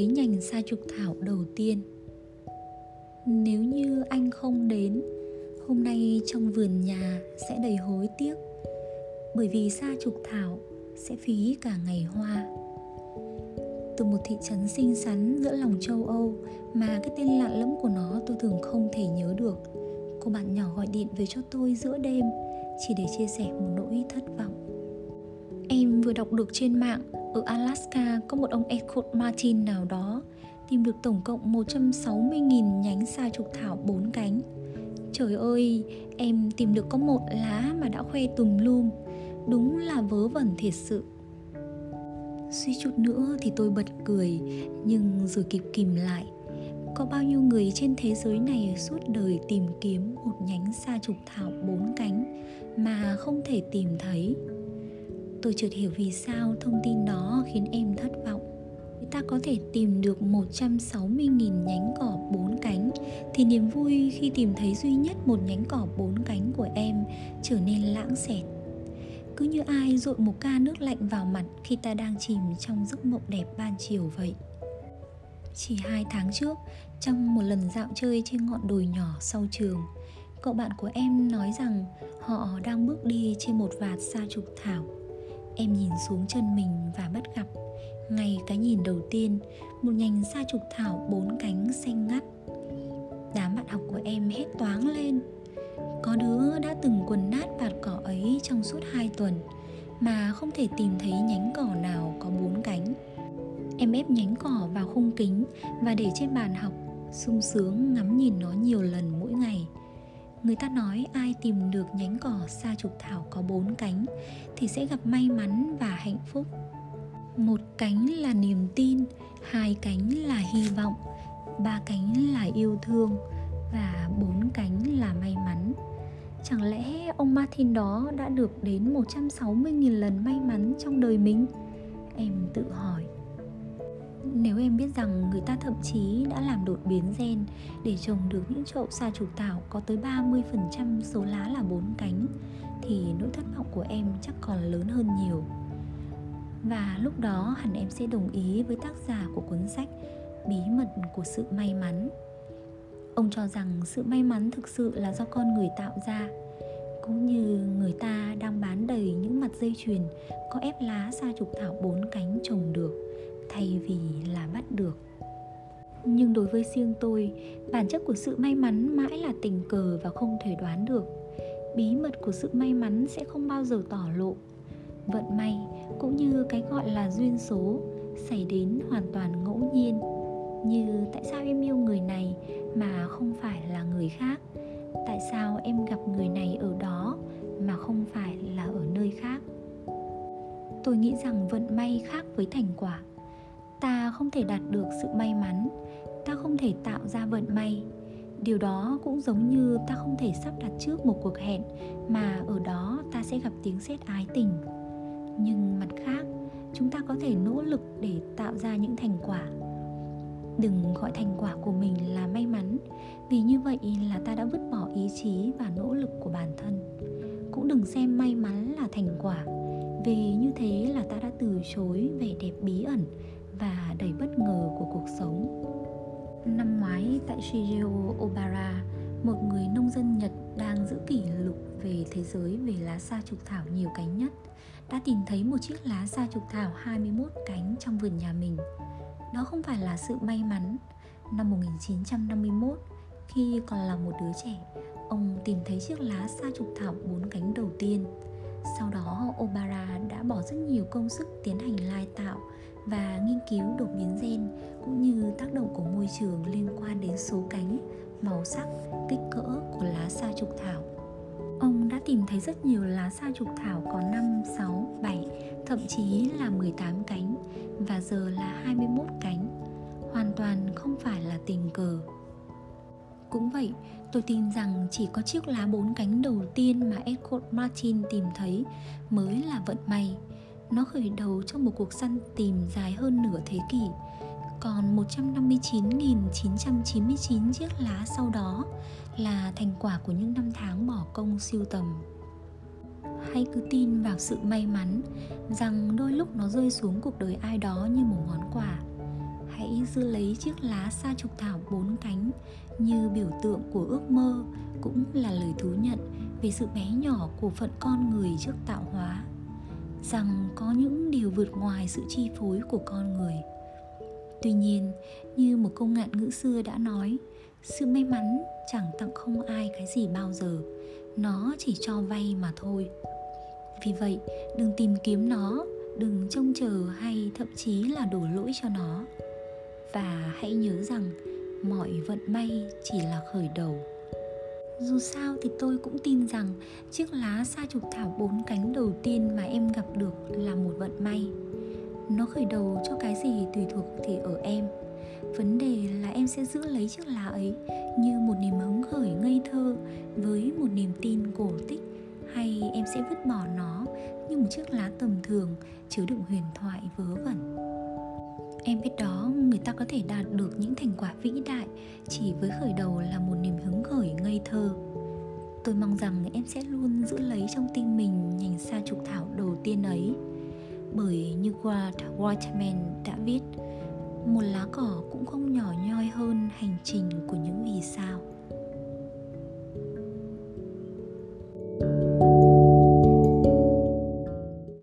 thấy nhành sa trục thảo đầu tiên. Nếu như anh không đến, hôm nay trong vườn nhà sẽ đầy hối tiếc, bởi vì sa trục thảo sẽ phí cả ngày hoa. Từ một thị trấn xinh xắn giữa lòng châu âu mà cái tên lạ lẫm của nó tôi thường không thể nhớ được, cô bạn nhỏ gọi điện về cho tôi giữa đêm chỉ để chia sẻ một nỗi thất vọng. Em vừa đọc được trên mạng ở Alaska có một ông Eckhart Martin nào đó tìm được tổng cộng 160.000 nhánh sa trục thảo bốn cánh. Trời ơi, em tìm được có một lá mà đã khoe tùm lum. Đúng là vớ vẩn thiệt sự. Suy chút nữa thì tôi bật cười, nhưng rồi kịp kìm lại. Có bao nhiêu người trên thế giới này suốt đời tìm kiếm một nhánh sa trục thảo bốn cánh mà không thể tìm thấy. Tôi chợt hiểu vì sao thông tin đó khiến em thất vọng ta có thể tìm được 160.000 nhánh cỏ bốn cánh thì niềm vui khi tìm thấy duy nhất một nhánh cỏ bốn cánh của em trở nên lãng xẹt. Cứ như ai dội một ca nước lạnh vào mặt khi ta đang chìm trong giấc mộng đẹp ban chiều vậy. Chỉ hai tháng trước, trong một lần dạo chơi trên ngọn đồi nhỏ sau trường, cậu bạn của em nói rằng họ đang bước đi trên một vạt sa trục thảo. Em nhìn xuống chân mình và bắt gặp, ngay cái nhìn đầu tiên, một nhành sa trục thảo bốn cánh xanh ngắt. Đám bạn học của em hét toáng lên. Có đứa đã từng quần nát vạt cỏ ấy trong suốt hai tuần, mà không thể tìm thấy nhánh cỏ nào có bốn cánh. Em ép nhánh cỏ vào khung kính và để trên bàn học, sung sướng ngắm nhìn nó nhiều lần mỗi ngày người ta nói ai tìm được nhánh cỏ sa trục thảo có bốn cánh thì sẽ gặp may mắn và hạnh phúc. Một cánh là niềm tin, hai cánh là hy vọng, ba cánh là yêu thương và bốn cánh là may mắn. Chẳng lẽ ông Martin đó đã được đến 160.000 lần may mắn trong đời mình? Em tự hỏi. Nếu em biết rằng người ta thậm chí đã làm đột biến gen để trồng được những chậu sa trục thảo có tới 30% số lá là bốn cánh, thì nỗi thất vọng của em chắc còn lớn hơn nhiều. Và lúc đó hẳn em sẽ đồng ý với tác giả của cuốn sách bí mật của sự may mắn. Ông cho rằng sự may mắn thực sự là do con người tạo ra, cũng như người ta đang bán đầy những mặt dây chuyền có ép lá sa trục thảo bốn cánh trồng được thay vì là bắt được. Nhưng đối với riêng tôi, bản chất của sự may mắn mãi là tình cờ và không thể đoán được. Bí mật của sự may mắn sẽ không bao giờ tỏ lộ. Vận may cũng như cái gọi là duyên số xảy đến hoàn toàn ngẫu nhiên. Như tại sao em yêu người này mà không phải là người khác? Tại sao em gặp người này ở đó mà không phải là ở nơi khác? Tôi nghĩ rằng vận may khác với thành quả ta không thể đạt được sự may mắn, ta không thể tạo ra vận may. Điều đó cũng giống như ta không thể sắp đặt trước một cuộc hẹn mà ở đó ta sẽ gặp tiếng sét ái tình. Nhưng mặt khác, chúng ta có thể nỗ lực để tạo ra những thành quả. Đừng gọi thành quả của mình là may mắn, vì như vậy là ta đã vứt bỏ ý chí và nỗ lực của bản thân. Cũng đừng xem may mắn là thành quả, vì như thế là ta đã từ chối vẻ đẹp bí ẩn và đầy bất ngờ của cuộc sống năm ngoái tại Shigeo Obara một người nông dân Nhật đang giữ kỷ lục về thế giới về lá sa trục thảo nhiều cánh nhất đã tìm thấy một chiếc lá sa trục thảo 21 cánh trong vườn nhà mình. Đó không phải là sự may mắn. Năm 1951, khi còn là một đứa trẻ, ông tìm thấy chiếc lá sa trục thảo bốn cánh đầu tiên. Sau đó, Obara đã bỏ rất nhiều công sức tiến hành lai tạo và nghiên cứu đột biến gen cũng như tác động của môi trường liên quan đến số cánh, màu sắc, kích cỡ của lá sa trục thảo. Ông đã tìm thấy rất nhiều lá sa trục thảo có 5, 6, 7, thậm chí là 18 cánh và giờ là 21 cánh. Hoàn toàn không phải là tình cờ. Cũng vậy, tôi tin rằng chỉ có chiếc lá bốn cánh đầu tiên mà Edward Martin tìm thấy mới là vận may. Nó khởi đầu trong một cuộc săn tìm dài hơn nửa thế kỷ, còn 159.999 chiếc lá sau đó là thành quả của những năm tháng bỏ công siêu tầm. Hãy cứ tin vào sự may mắn rằng đôi lúc nó rơi xuống cuộc đời ai đó như một món quà. hãy giữ lấy chiếc lá sa trục thảo bốn cánh như biểu tượng của ước mơ, cũng là lời thú nhận về sự bé nhỏ của phận con người trước tạo hóa rằng có những điều vượt ngoài sự chi phối của con người. Tuy nhiên, như một câu ngạn ngữ xưa đã nói, sự may mắn chẳng tặng không ai cái gì bao giờ, nó chỉ cho vay mà thôi. Vì vậy, đừng tìm kiếm nó, đừng trông chờ hay thậm chí là đổ lỗi cho nó. Và hãy nhớ rằng mọi vận may chỉ là khởi đầu dù sao thì tôi cũng tin rằng chiếc lá sa trục thảo bốn cánh đầu tiên mà em gặp được là một vận may. Nó khởi đầu cho cái gì tùy thuộc thì ở em. Vấn đề là em sẽ giữ lấy chiếc lá ấy như một niềm hứng khởi ngây thơ với một niềm tin cổ tích, hay em sẽ vứt bỏ nó như một chiếc lá tầm thường chứa đựng huyền thoại vớ vẩn em biết đó, người ta có thể đạt được những thành quả vĩ đại chỉ với khởi đầu là một niềm hứng khởi, ngây thơ tôi mong rằng em sẽ luôn giữ lấy trong tim mình nhành sa trục thảo đầu tiên ấy bởi như Walt Whiteman đã viết, một lá cỏ cũng không nhỏ nhoi hơn hành trình của những vì sao.